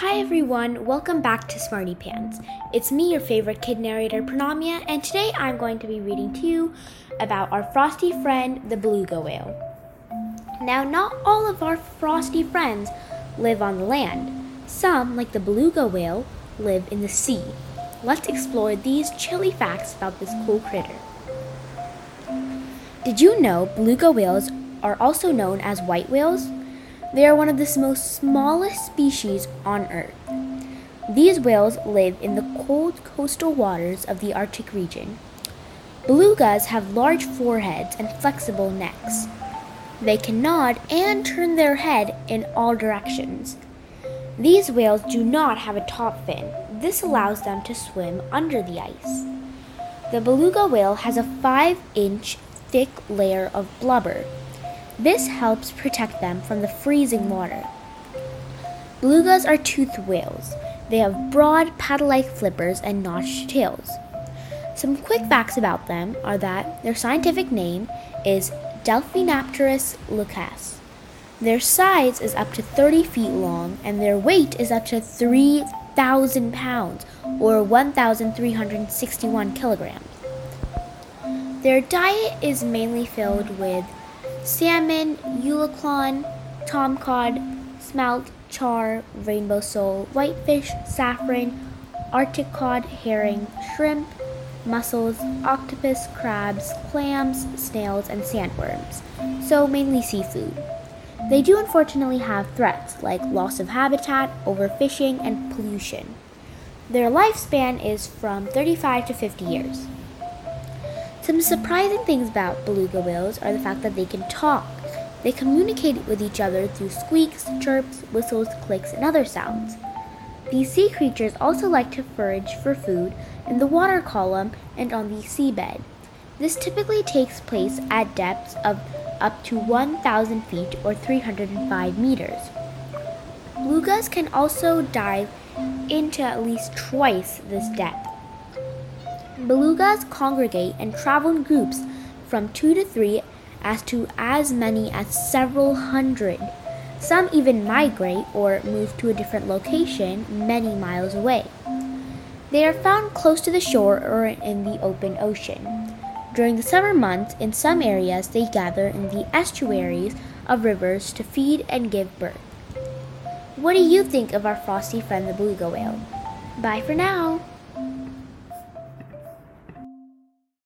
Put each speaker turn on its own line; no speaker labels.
Hi everyone, welcome back to Smarty Pants. It's me, your favorite kid narrator, Pranamya, and today I'm going to be reading to you about our frosty friend, the beluga whale. Now, not all of our frosty friends live on the land. Some, like the beluga whale, live in the sea. Let's explore these chilly facts about this cool critter. Did you know beluga whales are also known as white whales? They are one of the most smallest species on Earth. These whales live in the cold coastal waters of the Arctic region. Belugas have large foreheads and flexible necks. They can nod and turn their head in all directions. These whales do not have a top fin. This allows them to swim under the ice. The beluga whale has a 5 inch thick layer of blubber this helps protect them from the freezing water. Belugas are toothed whales. They have broad paddle like flippers and notched tails. Some quick facts about them are that their scientific name is Delphinapterus leucas. Their size is up to 30 feet long and their weight is up to 3,000 pounds or 1,361 kilograms. Their diet is mainly filled with salmon, eulachon, tomcod, smelt, char, rainbow sole, whitefish, saffron, arctic cod, herring, shrimp, mussels, octopus, crabs, clams, snails, and sandworms, so mainly seafood. They do unfortunately have threats like loss of habitat, overfishing, and pollution. Their lifespan is from 35 to 50 years. Some surprising things about beluga whales are the fact that they can talk. They communicate with each other through squeaks, chirps, whistles, clicks, and other sounds. These sea creatures also like to forage for food in the water column and on the seabed. This typically takes place at depths of up to 1,000 feet or 305 meters. Belugas can also dive into at least twice this depth. Belugas congregate and travel in groups from two to three as to as many as several hundred. Some even migrate or move to a different location many miles away. They are found close to the shore or in the open ocean. During the summer months, in some areas, they gather in the estuaries of rivers to feed and give birth. What do you think of our frosty friend the beluga whale? Bye for now!